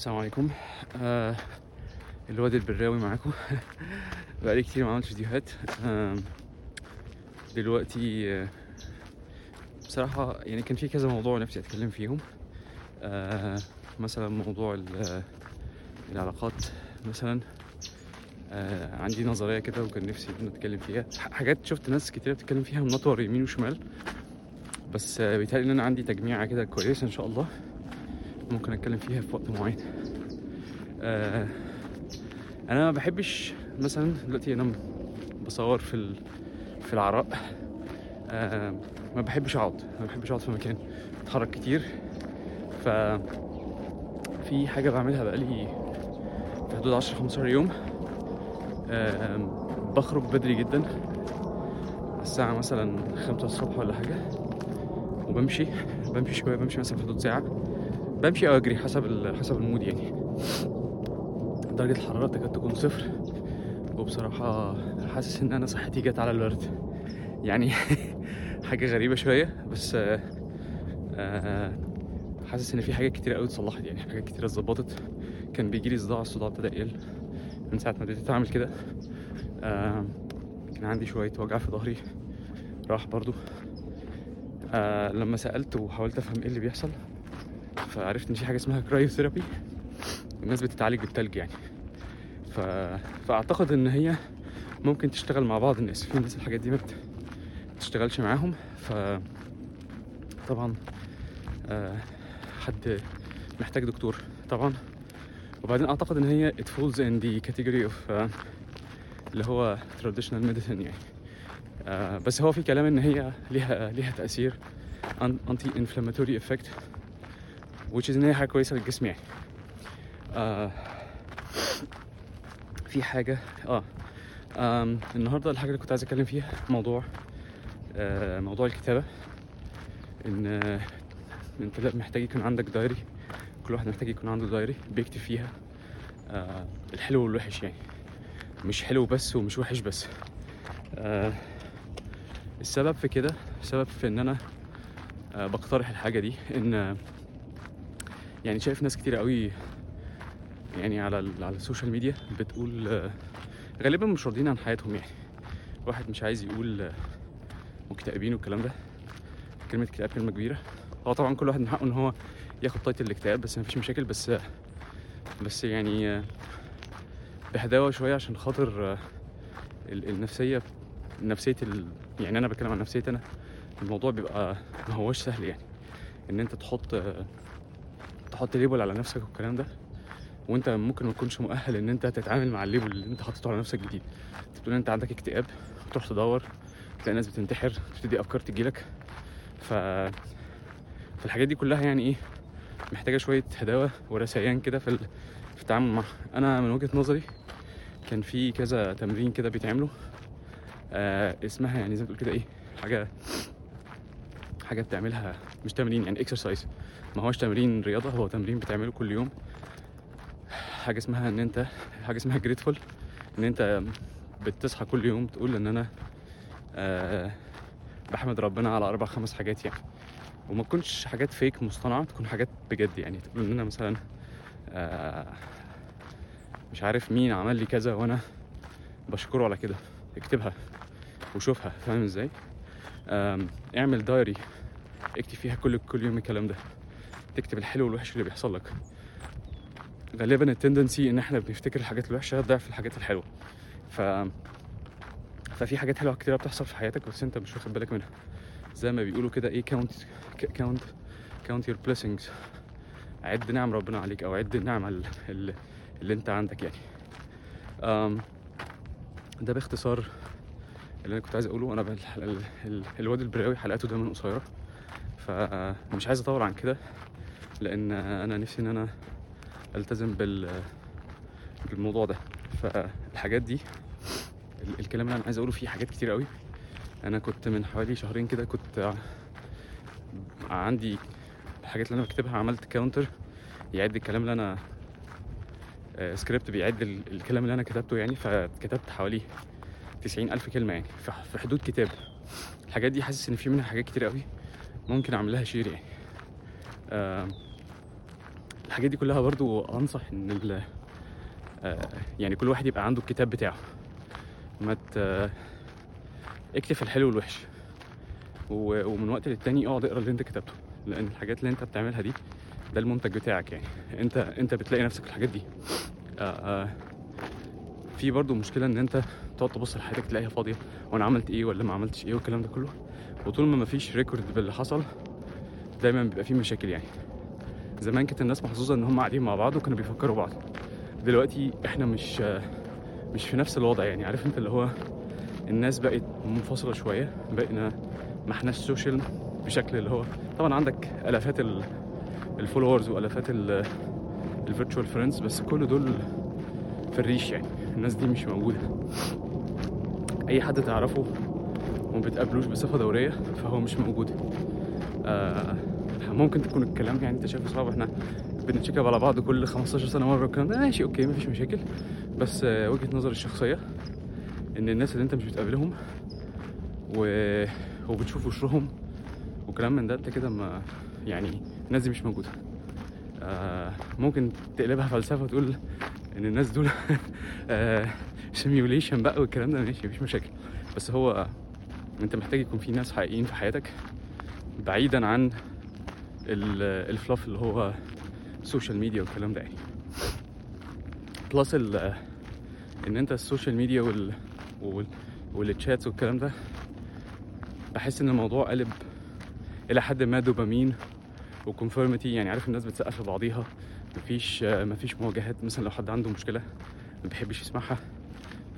السلام عليكم. آه الواد البراوي معاكم بقالي كتير ما عملتش فيديوهات. آه دلوقتي آه بصراحة يعني كان في كذا موضوع نفسي أتكلم فيهم. آه مثلا موضوع ال- العلاقات مثلا. آه عندي نظرية كده وكان نفسي إن أتكلم فيها. حاجات شفت ناس كتير بتتكلم فيها منطور يمين وشمال. بس آه بيتهيألي إن أنا عندي تجميعة كده كويسة إن شاء الله. ممكن أتكلم فيها في وقت معين. آه أنا ما بحبش مثلا دلوقتي أنا بصور في. في العراء آه ما بحبش أقعد ما بحبش أقعد في مكان أتحرك كتير. ف في حاجة بعملها بقالي في حدود 10 15 يوم. آه بخرج بدري جدا. الساعة مثلا خمسة الصبح ولا حاجة. وبمشي بمشي شوية بمشي مثلا في حدود ساعة. بمشي أو أجري حسب. حسب المود يعني. درجة الحرارة تكاد تكون صفر. وبصراحة حاسس إن أنا صحتي جت على الورد. يعني حاجة غريبة شوية بس آه، آه، حاسس إن في حاجات كتير أوي اتصلحت يعني حاجات كتير اتظبطت. كان بيجيلي صداع الصداع ابتدى يقل من ساعة ما بديت أعمل كده. آه، كان عندي شوية وجع في ظهري. راح برضو. لما سألت وحاولت أفهم إيه اللي بيحصل فعرفت إن في حاجة اسمها كرايوثيرابي الناس بتتعالج بالتلج يعني. ف... فأعتقد إن هي ممكن تشتغل مع بعض الناس. في ناس الحاجات دي ما بت- بتشتغلش معاهم. ف طبعا آه، حد محتاج دكتور. طبعا. وبعدين أعتقد إن هي it falls in the category of آه، اللي هو traditional medicine يعني. آه، بس هو في كلام إن هي ليها ليها تأثير. anti inflammatory effect. Which is ان هي حاجة كويسة للجسم يعني. آه في حاجة آه آم، النهاردة الحاجة اللي كنت عايز أتكلم فيها موضوع آه موضوع الكتابة. إن آه، أنت محتاج يكون عندك دايري كل واحد محتاج يكون عنده دايري بيكتب فيها آه الحلو والوحش يعني. مش حلو بس ومش وحش بس. آه السبب في كده السبب في إن أنا آه بقترح الحاجة دي. إن يعني شايف ناس كتير قوي يعني على على السوشيال ميديا بتقول آه، غالبا مش راضيين عن حياتهم يعني. واحد مش عايز يقول آه، مكتئبين والكلام ده. كلمة اكتئاب كلمة كبيرة. هو طبعا كل واحد من حقه إن هو ياخد title الاكتئاب بس مفيش مشاكل بس آه، بس يعني بهداوة شوية عشان خاطر ال- النفسية نفسية ال... يعني أنا بتكلم عن نفسيتي أنا. الموضوع بيبقى ما هوش سهل يعني. إن أنت تحط تحط label على نفسك والكلام ده؟ وانت ممكن ما تكونش مؤهل ان انت تتعامل مع ال label اللي انت حاططه على نفسك جديد. انت بتقول انت عندك اكتئاب تروح تدور تلاقي ناس بتنتحر تبتدي افكار تجيلك. ف فالحاجات دي كلها يعني إيه محتاجة شوية هداوة ورثيان كده في. في التعامل معها أنا من وجهة نظري كان في كذا تمرين كده بيتعملوا. آه اسمها يعني زي ما تقول كده إيه حاجة حاجة بتعملها مش تمرين يعني exercise ما هوش تمرين رياضة هو تمرين بتعمله كل يوم. حاجة اسمها إن أنت حاجة اسمها grateful إن أنت بتصحى كل يوم تقول إن أنا آه بحمد ربنا على أربع خمس حاجات يعني. وما تكونش حاجات فيك مصطنعة تكون حاجات بجد يعني. تقول إن أنا مثلا آه مش عارف مين عمل لي كذا وأنا بشكره على كده. اكتبها وشوفها فاهم إزاي؟ اعمل دايري اكتب فيها كل كل يوم الكلام ده. تكتب الحلو والوحش اللي بيحصل لك. غالبا التندنسي إن إحنا بنفتكر الحاجات الوحشة ضعف الحاجات الحلوة. ف ففي حاجات حلوة كتيرة بتحصل في حياتك بس أنت مش واخد بالك منها. زي ما بيقولوا كده إيه count count count your blessings. عد نعم ربنا عليك أو عد النعم ال- ال- اللي أنت عندك يعني. أم ده باختصار اللي أنا كنت عايز أقوله. أنا الواد البراوي حلقاته دايما قصيرة. فمش عايز اطول عن كده لأن أنا نفسي إن أنا ألتزم بال بالموضوع ده. فالحاجات دي ال- الكلام اللي أنا عايز أقوله فيه حاجات كتير قوي أنا كنت من حوالي شهرين كده كنت عندي الحاجات اللي أنا بكتبها عملت counter يعد الكلام اللي أنا آه، سكريبت بيعد ال- الكلام اللي أنا كتبته يعني. فكتبت حوالي تسعين ألف كلمة يعني في حدود كتاب. الحاجات دي حاسس إن في منها حاجات كتير قوي ممكن أعمل لها شير يعني. آم، الحاجات دي كلها برضو أنصح إن آه، يعني كل واحد يبقى عنده الكتاب بتاعه. ما ت... اكتب الحلو والوحش. ومن وقت للتاني اقعد اقرا اللي انت كتبته. لأن الحاجات اللي انت بتعملها دي ده المنتج بتاعك يعني. انت انت بتلاقي نفسك الحاجات دي. آه آه في برضو مشكلة إن أنت تقعد تبص لحياتك تلاقيها فاضية. وأنا عملت إيه ولا ما عملتش إيه والكلام ده كله؟ وطول ما مفيش record باللي حصل دايما بيبقى فيه مشاكل يعني. زمان كانت الناس محظوظة إن هم قاعدين مع بعض وكانوا بيفكروا بعض. دلوقتي إحنا مش مش في نفس الوضع يعني. عارف أنت اللي هو الناس بقت منفصلة شوية بقينا ما إحناش social بشكل اللي هو طبعا عندك ألافات ال- ال followers وألافات ال virtual friends بس كل دول في الريش يعني. الناس دي مش موجودة. أي حد تعرفه وما بتقابلوش بصفة دورية فهو مش موجود. آه ممكن تكون الكلام يعني أنت شايف اصحاب إحنا بنتشيك على بعض كل 15 سنة مرة والكلام ده. ماشي أوكي مفيش مشاكل. بس آه وجهة نظري الشخصية إن الناس اللي أنت مش بتقابلهم و... وبتشوف وشهم وكلام من ده أنت كده ما يعني الناس دي مش موجودة. آه ممكن تقلبها فلسفة وتقول إن الناس دول simulation بقى والكلام ده ماشي مفيش مشاكل. بس هو أنت محتاج يكون في ناس حقيقيين في حياتك بعيدا عن ال- الفلاف اللي هو ال social media والكلام ده يعني. plus إن أنت ال social media وال وال وال chats والكلام ده بحس إن الموضوع قلب إلى حد ما dopamine و conformity يعني عارف الناس بتسقف لبعضيها مفيش مفيش مواجهات. مثلا لو حد عنده مشكلة ما بيحبش يسمعها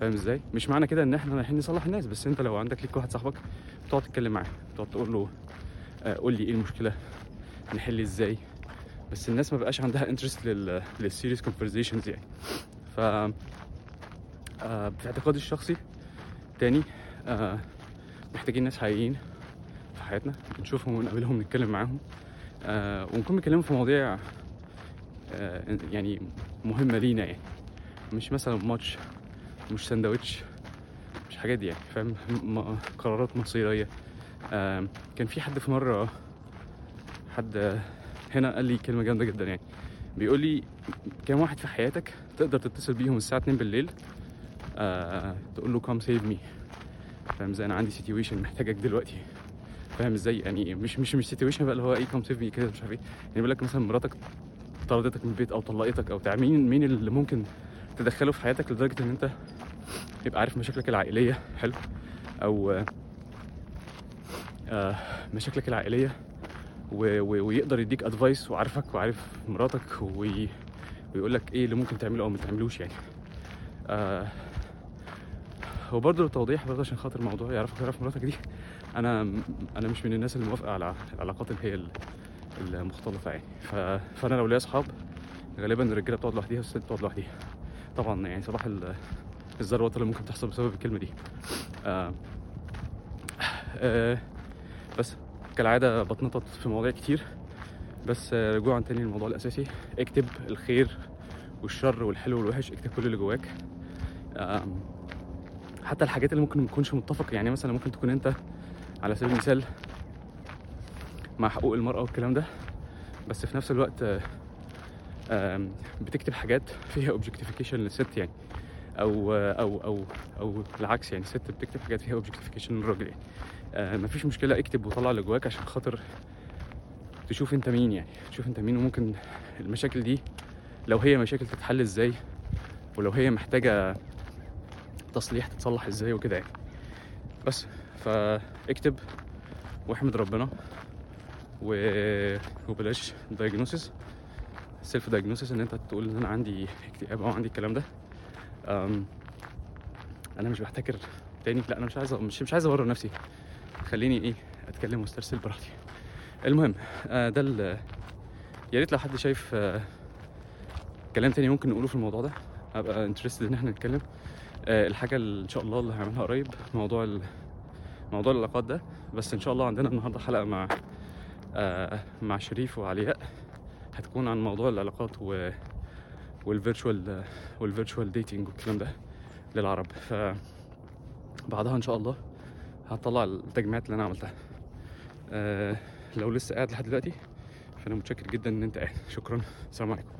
فاهم إزاي؟ مش معنى كده إن إحنا رايحين نصلح الناس بس أنت لو عندك ليك واحد صاحبك تقعد تتكلم معاه تقعد تقول له آه، قول لي إيه المشكلة نحل إزاي؟ بس الناس ما بقاش عندها interest لل لل serious conversations يعني. ف آه، في اعتقادي الشخصي تاني آه، محتاجين ناس حقيقيين في حياتنا نشوفهم ونقابلهم نتكلم معاهم ونكون بنتكلم في مواضيع يعني مهمة لينا يعني. مش مثلا ماتش مش سندوتش مش حاجات دي يعني فاهم؟ قرارات مصيرية. آم، كان في حد في مرة حد هنا قال لي كلمة جامدة جدا يعني. بيقول لي كام واحد في حياتك تقدر تتصل بيهم الساعة 2 بالليل؟ آه تقول له come save me فاهم إزاي؟ أنا عندي situation محتاجك دلوقتي. فاهم إزاي؟ يعني مش مش مش situation بقى اللي هو إيه come save me كده مش عارف إيه. يعني بيقول لك مثلا مراتك طردتك من البيت أو طلقتك أو بتاع مين مين اللي ممكن تدخله في حياتك لدرجة إن أنت يبقى عارف مشاكلك العائلية؟ حلو. أو آه، مشاكلك العائلية ويقدر يديك advice وعارفك وعارف مراتك وي- ويقول لك إيه اللي ممكن تعمله أو ما تعملوش يعني. آه وبرضه للتوضيح برضه عشان خاطر الموضوع يعرفك يعرف مراتك دي. أنا أنا مش من الناس اللي موافقه على العلاقات اللي هي المختلطة يعني. فأنا لو ليا أصحاب غالبا الرجالة بتقعد لوحديها والست بتقعد لوحديها. طبعا يعني صباح ال- الذروات اللي ممكن تحصل بسبب الكلمة دي. آه آه بس كالعادة بتنطط في مواضيع كتير. بس آه، رجوعا تاني للموضوع الأساسي. اكتب الخير والشر والحلو والوحش اكتب كل اللي جواك. حتى الحاجات اللي ممكن ما تكونش متفق يعني مثلا ممكن تكون أنت على سبيل المثال مع حقوق المرأة والكلام ده. بس في نفس الوقت آه، بتكتب حاجات فيها objectification للست يعني. أو أو أو أو العكس يعني الست بتكتب حاجات فيها objectification للراجل يعني. آه، مفيش مشكلة اكتب وطلع اللي جواك عشان خاطر تشوف انت مين يعني. تشوف انت مين وممكن المشاكل دي لو هي مشاكل تتحل إزاي ولو هي محتاجة تصليح تتصلح إزاي وكده يعني. بس فاكتب واحمد ربنا. و... وبلاش diagnosis self diagnosis إن أنت تقول إن أنا عندي اكتئاب أو عندي الكلام ده. أم... أنا مش بحتكر تاني. لا أنا مش عايز مش مش عايز اورط نفسي. خليني إيه أتكلم وأسترسل براحتي. المهم آه ده ال... يا ريت لو حد شايف آه كلام تاني ممكن نقوله في الموضوع ده. أبقى interested إن إحنا نتكلم. آه الحاجة اللي إن شاء الله اللي هعملها قريب موضوع. موضوع العلاقات ده. بس إن شاء الله عندنا النهارده حلقة مع مع شريف وعلياء. هتكون عن موضوع العلاقات و وال virtual وال virtual dating والكلام ده للعرب. ف بعدها إن شاء الله هطلع التجميعات اللي أنا عملتها. آه لو لسه قاعد لحد دلوقتي فأنا متشكر جدا إن أنت قاعد. شكرا. السلام عليكم.